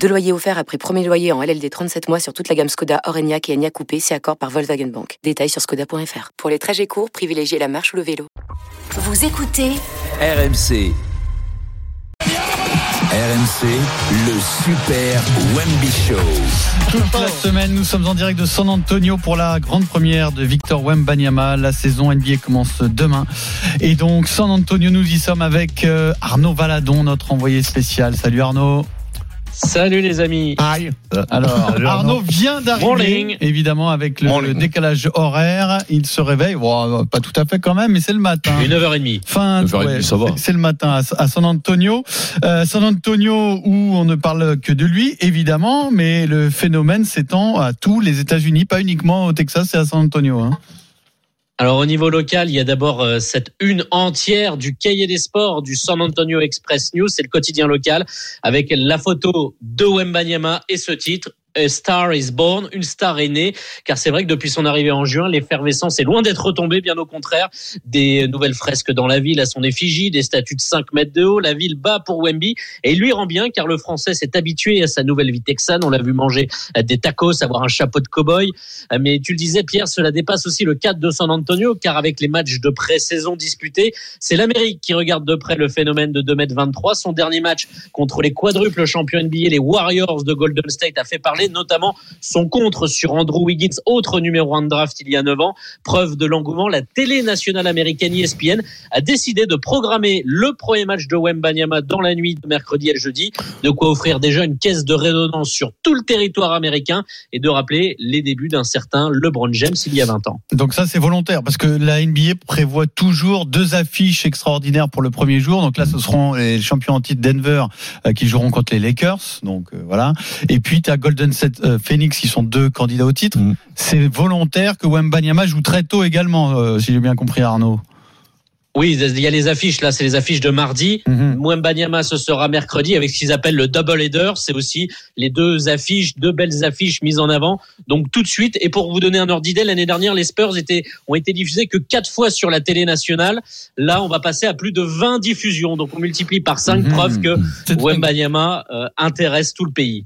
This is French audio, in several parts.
Deux loyers offerts après premier loyer en LLD 37 mois sur toute la gamme Skoda, Orenia et Enya Coupé, c'est accord par Volkswagen Bank. Détails sur skoda.fr. Pour les trajets courts, privilégiez la marche ou le vélo. Vous écoutez RMC. RMC, le Super Wemby Show. Toute la semaine, nous sommes en direct de San Antonio pour la grande première de Victor Wembanyama. La saison NBA commence demain. Et donc, San Antonio, nous y sommes avec euh, Arnaud Valadon, notre envoyé spécial. Salut Arnaud. Salut les amis. Aïe. Alors, Arnaud vient d'arriver, évidemment, avec le, décalage horaire. Il se réveille, bon, pas tout à fait quand même, mais c'est le matin. Une 9h30. Fin, 9h30, ouais, c'est- c'est le matin à, à San Antonio. Euh, San Antonio où on ne parle que de lui, évidemment, mais le phénomène s'étend à tous les États-Unis, pas uniquement au Texas et à San Antonio. Hein. Alors au niveau local, il y a d'abord euh, cette une entière du cahier des sports du San Antonio Express News, c'est le quotidien local, avec la photo de Wembanyama et ce titre. A Star is Born, une star est née, car c'est vrai que depuis son arrivée en juin, l'effervescence est loin d'être retombée, bien au contraire. Des nouvelles fresques dans la ville à son effigie, des statues de 5 mètres de haut, la ville bat pour Wemby, et il lui rend bien, car le Français s'est habitué à sa nouvelle vie texane, on l'a vu manger des tacos, avoir un chapeau de cow-boy, mais tu le disais Pierre, cela dépasse aussi le cadre de San Antonio, car avec les matchs de pré-saison disputés, c'est l'Amérique qui regarde de près le phénomène de 2m23. Son dernier match contre les quadruples champions NBA, les Warriors de Golden State, a fait parler notamment son contre sur Andrew Wiggins, autre numéro 1 de draft il y a 9 ans. Preuve de l'engouement, la télé nationale américaine ESPN a décidé de programmer le premier match de Wembanyama dans la nuit de mercredi le jeudi, de quoi offrir déjà une caisse de résonance sur tout le territoire américain et de rappeler les débuts d'un certain LeBron James il y a 20 ans. Donc ça c'est volontaire parce que la NBA prévoit toujours deux affiches extraordinaires pour le premier jour. Donc là ce seront les champions en titre Denver euh, qui joueront contre les Lakers. Donc euh, voilà. Et puis tu as Golden State euh, Phoenix qui sont deux candidats au titre. Mm. C'est volontaire que Wembanyama joue très tôt également euh, si j'ai bien compris Arnaud. Oui, il y a les affiches, là c'est les affiches de mardi. Mhm. Mwembanyama ce sera mercredi avec ce qu'ils appellent le double header. C'est aussi les deux affiches, deux belles affiches mises en avant. Donc tout de suite. Et pour vous donner un ordre d'idée, l'année dernière, les Spurs étaient, ont été diffusés que quatre fois sur la télé nationale. Là, on va passer à plus de 20 diffusions. Donc on multiplie par 5 Mhm. preuves que C'est- Wembanyama euh, intéresse tout le pays.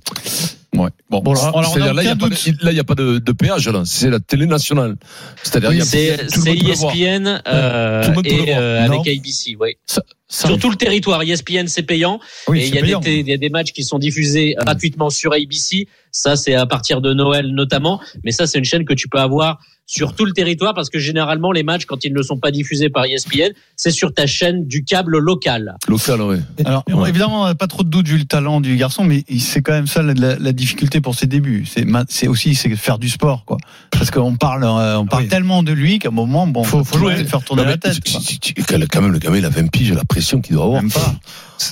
Ouais. Bon, Bon, alors, alors, là, il n'y a, aucun pas doute. de- là, il y a pas de, de péage, là. C'est la télé nationale. C'est-à-dire, il y a- C'est. ESPN euh, Tout le monde peut le et voir. euh, avec ABC. Oui. Ça- Sur tout le territoire, E ESPN c'est payant. Oui, et c'est il y, a payant. des, il y a des matchs qui sont diffusés gratuitement sur ABC. Ça, c'est à partir de Noël notamment. Mais ça, c'est une chaîne que tu peux avoir sur tout le territoire parce que généralement, les matchs, quand ils ne sont pas diffusés par ESPN, c'est sur ta chaîne du câble local. Local, ouais. Alors Ouais. évidemment, on n'a pas trop de doute vu le talent du garçon, mais il- c'est quand même ça la, la- la difficulté pour ses débuts. C'est aussi c'est faire du sport, quoi. Parce qu'on parle, euh, on parle Oui. tellement de lui qu'à un moment, bon, Faut- faut jouer. faire tourner Non, la tête. quoi. Quand même, le gamin, il a 20 piges, la pression qu'il doit avoir. Même pas.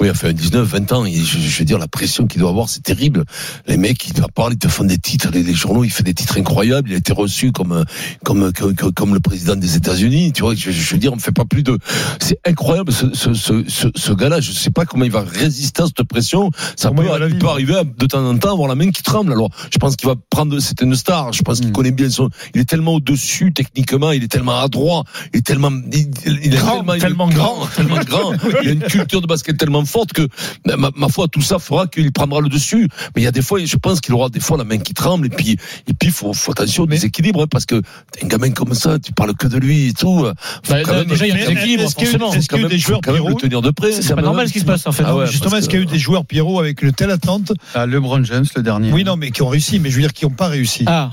Oui, il a fait un 19, 20 ans. Je, je veux dire, la pression qu'il doit avoir, c'est terrible. Les mecs, ils te parlent, ils te font des titres. Les, les journaux, il fait des titres incroyables. Il a été reçu comme, comme, comme, le président des États-Unis. Tu vois, je, je veux dire, on ne fait pas plus de. C'est incroyable, ce, ce, ce, ce, gars-là. Je sais pas comment il va résister à cette pression. Ça peut, il peut arriver à- de temps en temps à avoir la main qui tremble. Alors, je pense qu'il va prendre. C'est une star. Je pense qu'il Mm. connaît bien son. Il est tellement au-dessus techniquement. Il est tellement adroit. Il est tellement. Il, il est Grand, tellement, tellement grand, tellement grand. Il a une culture de basket tellement forte que ma, ma foi, tout ça fera qu'il prendra le dessus. Mais il y a des fois, je pense qu'il aura des fois la main qui tremble et puis et puis faut, faut attention au déséquilibre hein, parce que t'es un gamin comme ça, tu parles que de lui et tout. Faut Bah, quand non, même- déjà, il y a un déséquilibre, faut quand même- forcément. Est-ce qu'il y a eu quand des joueurs Pierrot tenir de près. C'est pas normal ce qui se passe en fait. Ah ouais, Justement, est-ce qu'il y a eu des joueurs Pierrot avec une telle attente Ah, LeBron James, le dernier. Oui, non, mais qui ont réussi, mais je veux dire qui n'ont pas réussi. Ah.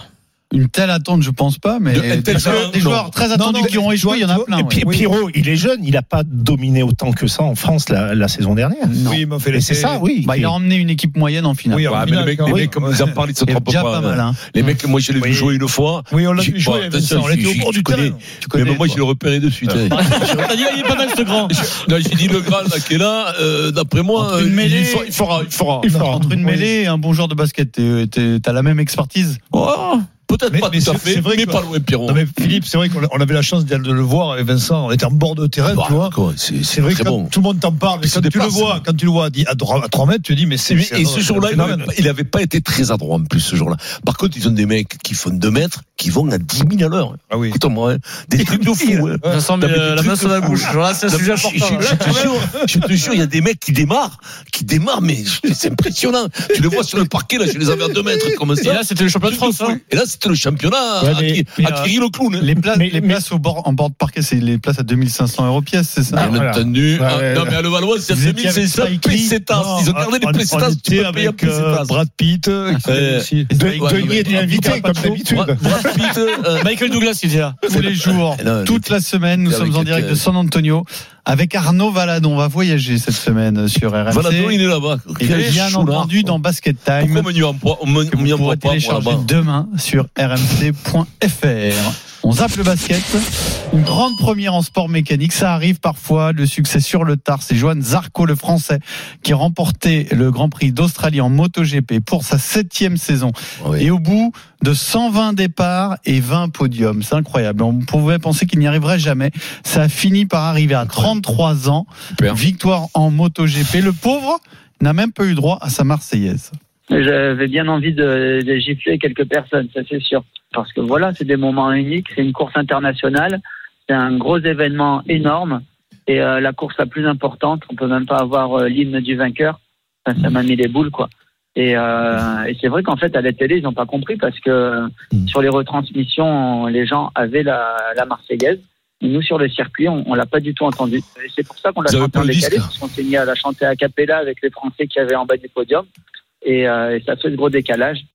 Une telle attente, je pense pas, mais De- des, joueurs, des joueurs très attendus non, qui ont échoué, il y en a plein. et ouais. puis- Oui. Pierrot, il est jeune, il n'a pas dominé autant que ça en France la, la saison dernière. Non. Oui, mais fait Et c'est ça, oui. Bah, il a emmené une équipe moyenne en finale. Oui, en Ouais, mais finale, les mecs, les mecs, comme ils en parlent, ils se trompent pas. pas mal, hein. Les mecs, moi, je l'ai vu Oui. jouer une fois. Oui, on l'a vu jouer, on était au bord du terrain. Mais moi, je l'ai repéré de suite. hein. T'as dit, il est pas mal ce grand. J'ai dit le grand là qui est là. euh, D'après moi, euh, mêlée- il fera, il fera, il fera. Entre une mêlée et un bon joueur de basket, t'as la même expertise Oh, Peut-être pas mais tout à fait, vrai mais que- pas loin, Pierrot. Non mais Philippe, c'est vrai qu'on avait la chance de le voir avec Vincent. On était en bord de terrain, Bah, tu vois. C'est vrai que bon. tout le monde t'en parle, mais quand tu le vois, quand tu le vois à dix- à 3 mètres, tu te dis mais c'est. Et, ce jour-là, il n'avait pas, été très adroit en plus ce jour-là. Par contre, ils ont des mecs qui font 2 mètres, qui vont à 10 000 à l'heure. Ah oui. Écoute-moi, hein. des trucs de fou. hein. Vincent euh, la main sur la bouche. C'est un sujet je- important. Je, je te jure, il y a des mecs qui démarrent, qui démarrent, mais c'est impressionnant. Tu les vois sur le parquet, là, je les avais à 2 mètres comme ça. Et là, c'était le championnat de France. hein. Et là, c'était le championnat Ouais, à, mais- qui- mais, à Kirill le clown. hein. Les places, Mais- les mais- places au bord, en bord de parquet, c'est les places à 2500 euros pièce, c'est ça Bien voilà. entendu. Ouais, Ah, ouais, non, mais à Levallois, c'est Vous étiez avec 2500 Spike Lee pesetas. Ils ont gardé les pesetas, tu peux payer euh, pesetas. Brad Pitt. euh, Denis Lee, était invité comme Brad- d'habitude. Brad Pitt, euh, Michael Douglas qui était là. tous les jours, Non, toute la semaine, nous sommes en direct de San Antonio avec Arnaud Valadon. On va voyager cette semaine sur RMC. Valadon, il est là-bas. Et bien entendu dans Basket Pourquoi Time. on m'y envoie, on me- que on vous pourrez télécharger demain sur rmc.fr. On zappe le basket. Une grande première en sport mécanique. Ça arrive parfois. Le succès sur le tard. C'est Johan Zarco, le français, qui a remporté le Grand Prix d'Australie en MotoGP pour sa septième saison. Oui. Et au bout de 120 départs et 20 podiums. C'est incroyable. On pouvait penser qu'il n'y arriverait jamais. Ça a fini par arriver à 33 ans. Super. Victoire en MotoGP. Le pauvre n'a même pas eu droit à sa Marseillaise. J'avais bien envie de, de gifler quelques personnes, ça c'est sûr. Parce que voilà, c'est des moments uniques, c'est une course internationale, c'est un gros événement énorme. Et euh, la course la plus importante, on peut même pas avoir euh, l'hymne du vainqueur. Enfin, ça m'a mis les boules, quoi. Et, euh, et c'est vrai qu'en fait, à la télé, ils n'ont pas compris parce que Mm. sur les retransmissions, les gens avaient la, la Marseillaise. Et nous, sur le circuit, on, on l'a pas du tout entendu. Et c'est pour ça qu'on l'a chanté en décalé, parce qu'on s'est mis à la chanter à capella avec les Français qui avaient en bas du podium. Et, euh, et ça fait ce gros décalage.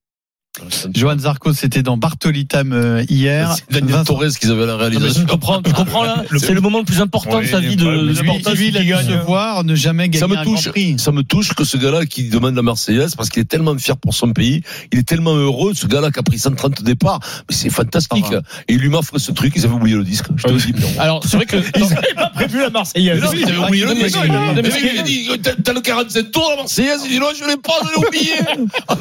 Johan Zarco, c'était dans Bartolitam euh, hier. C'est Daniel Vincent- Torres qui avait la réalisation. tu comprends, tu comprends là C'est le moment le plus important de sa vie de, de sportif. lui, il a dû se voir ne jamais gagner Ça me un touche. Grand Prix. Ça me touche que ce gars-là qui demande la Marseillaise parce qu'il est tellement fier pour son pays, il est tellement heureux, ce gars-là qui a pris 130 départs, mais c'est fantastique. Et il lui m'offre ce truc, ils avaient oublié le disque. Je te le dis, Pierrot. Alors, c'est vrai que. Ils n'avaient pas prévu la Marseillaise. Non, ils avaient oublié le disque. il a dit, t'as t'as le 45 tours, la Marseillaise, il dit non, je l'ai pas, je l'ai oublié. Ah,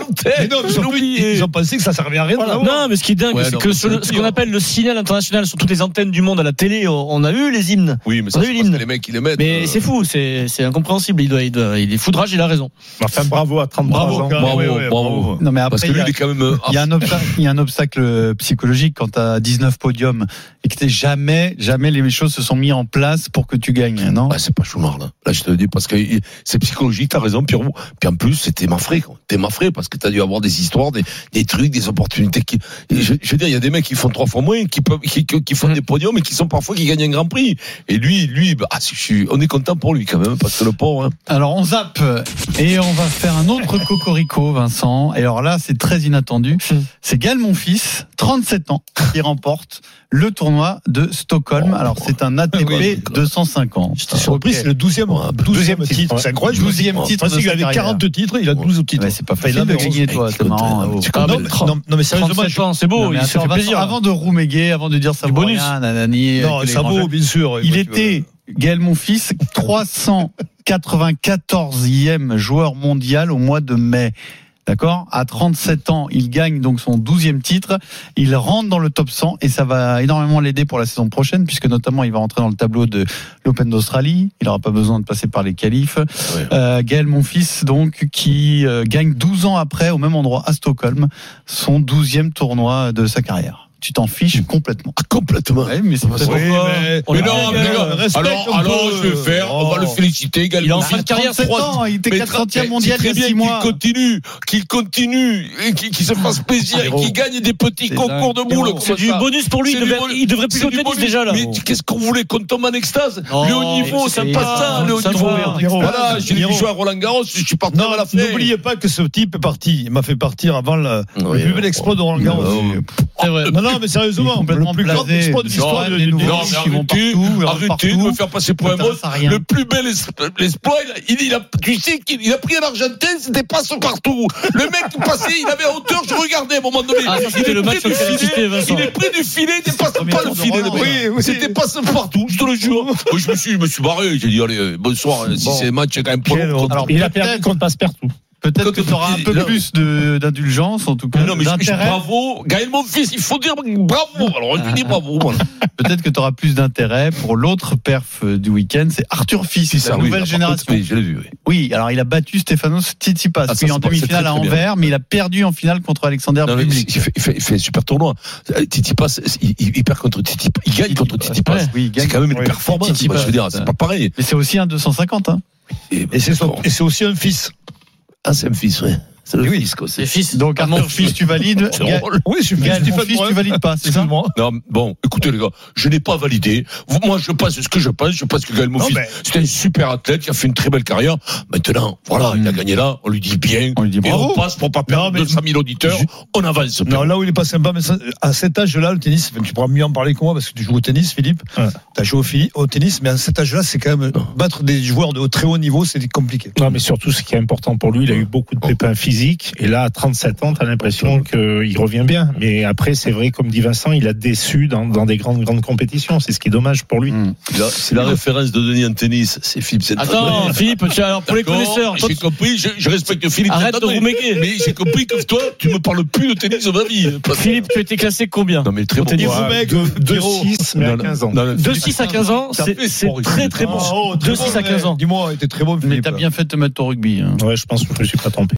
non, je l'ai oublié. Ils ont pensé que ça servait à rien. de. Non, mais ce qui est dingue, Ouais, c'est que ce qu'on appelle le signal international sur toutes les antennes du monde à la télé, on a eu les hymnes. Oui, mais ça, On a c'est eu parce l'hymne. que les mecs, ils les mettent. Mais euh, c'est fou, c'est c'est incompréhensible. Il, doit, il, doit, il est foudrage, il a raison. Enfin, bravo à 33 Bravo, ans. Bravo, ouais, ouais, bravo. Non, mais Parce que il lui, a- il est quand même. euh, il y a un obstacle, il y a un obstacle psychologique quand tu as 19 podiums et que t'es jamais, jamais les choses se sont mis en place pour que tu gagnes, non? Ah, c'est pas Schumacher, là. Là, je te le dis, parce que c'est psychologique, t'as raison, Pierrot. Puis en plus, c'était mafré, quoi. T'es mafré parce que t'as dû avoir des histoires, des, des trucs, des opportunités qui, je, je veux dire, il y a des mecs qui font trois fois moins, qui peuvent, qui, qui, qui font des podiums et qui sont parfois, qui gagnent un grand prix. Et lui, lui, bah, je suis, on est content pour lui, quand même, parce que le pauvre, hein. Alors on zappe et on va faire un autre cocorico, Vincent. Et alors là, c'est très inattendu. C'est Gaël Monfils, 37 ans, qui remporte le tournoi de Stockholm. Alors c'est un ATP Oui. 250. J'étais surpris, c'est le 12e, Ouais, 12e titre. C'est incroyable. 12e titre Parce de qu'il sa avait carrière. 40 titres, il a 12 titres. Ouais, c'est pas il facile de avait gagner, toi. C'est marrant. Ah, non, non, non, mais sérieusement, 37 ans, c'est beau, il se fait plaisir. Avant de rouméguer, avant de dire ça vaut rien, nanani, non, ça vaut, bien sûr. Il était, Gaël Monfils, 394e joueur mondial au mois de mai. D'accord À 37 ans, il gagne donc son 12e titre. Il rentre dans le top 100 et ça va énormément l'aider pour la saison prochaine puisque notamment il va rentrer dans le tableau de l'Open d'Australie. Il n'aura pas besoin de passer par les qualifs. Ouais. Euh, Gaël Monfils donc qui euh, gagne 12 ans après au même endroit à Stockholm son 12e tournoi de sa carrière. Tu t'en fiches complètement. Ah, complètement. Ouais, mais c'est peut-être Oui, mais- Mais non, mais non. alors, alors, je vais faire, on va oh. le féliciter également. Il est en Il a 37 ans, il était Mais quatrième très- mondial il y c'est a très 6 bien mois. qu'il continue, qu'il continue, qu'il se fasse plaisir, et Héros. qu'il gagne des petits concours de boules. C'est du ça. bonus pour lui. Il devrait, il plus au du tennis déjà là. Mais qu'est-ce qu'on voulait qu'on tombe en extase Oh, Le haut niveau, c'est c'est pas pas ça, le haut ça niveau. Voilà, j'ai Pierrot. joué à Roland Garros, je suis parti à la fin. n'oubliez pas que ce type est parti. Il m'a fait partir avant le, le plus bel exploit de Roland Garros. C'est vrai. Non, mais sérieusement, complètement le plus grand exploit de l'histoire qui vont arrêtez, partout, ils vont arrêtez de partout. me faire passer pour un rien. Le plus bel l'exploit, il a, tu sais qu'il il a pris un Argentin, c'était passe partout. Le mec qui passait, il avait hauteur, je regardais à un moment donné. Ah, il est match du filet. Il est près du filet, il dépasse premier pas le de filet. oui. C'était passe partout, je te le jure. Moi, je me suis, je me suis barré. J'ai dit, allez, bonsoir. Si c'est match, c'est quand même pas. Alors, Il a perdu contre Passe-Partout. Peut-être que tu auras un peu là- plus de- d'indulgence, en tout cas. Non, mais je- je- bravo, Gaël, mon fils, il faut dire bravo. Alors, on lui dit bravo. voilà. Peut-être que tu auras plus d'intérêt pour l'autre perf euh, du week-end, c'est Arthur Fils, la oui, nouvelle génération. contre, Oui, je l'ai vu, oui. Oui, alors il a battu Stefanos Tsitsipas, Ah, puis en demi-finale à. Anvers, mais il a perdu en finale contre Alexander Non, mais il, fait, il, fait, il fait un super tournoi. Titi Pass, il, perd contre Titi Il gagne contre. Ouais, oui, il gagne. C'est quand même une performance. Tsitsipas, je veux dire, c'est pas pareil. Mais c'est aussi un 250, hein. Et c'est aussi un fils. Ah, un fils, oui. C'est le Oui. fils, quoi. c'est- fils. Donc Arthur Fils, tu valides. Oui, je suis mon fils, Morin. tu valides pas, c'est ça Excuse-moi. Non, bon, écoutez les gars, je n'ai pas validé. Moi, je pense ce que je pense. Je pense que Gaël Monfils, mais- c'était un super athlète qui a fait une très belle carrière. Maintenant, voilà, il a gagné là. On lui dit bien. On lui dit Et bravo. on passe pour pas perdre Non, mais- 200 000 auditeurs. Je- On avance. Non, là où il est pas sympa, mais ça- à cet âge-là, le tennis, tu pourras mieux en parler que moi parce que tu joues au tennis, Philippe. Ouais. Tu as joué au, tennis, mais à cet âge-là, c'est quand même battre des joueurs de très haut niveau, c'est compliqué. Non, mais surtout, ce qui est important pour lui, il a eu beaucoup de pépins physiques. Et là, à 37 ans, t'as l'impression qu'il revient bien. Mais après, c'est vrai, comme dit Vincent, il a déçu dans, dans des grandes, grandes compétitions. C'est ce qui est dommage pour lui. Hmm. C'est la référence de Denis en tennis. C'est Philippe. Attends, Philippe, tu as- alors pour les connaisseurs, J'ai compris, je, je respecte Philippe Arrête de rouméguer. Mais j'ai compris que toi, tu me parles plus de tennis de ma vie. Philippe, tu étais classé combien Non, mais très bon. tennis. Ouais. 2-6, mais à 15 ans. Non, non, De Philippe- 6 à 15 ans, c'est très très bon. Oh, De 6 à 15 ans. Dis-moi, était très bon, Mais Philippe. t'as bien fait de te mettre au rugby. hein. Ouais, je pense que je me suis pas trompé.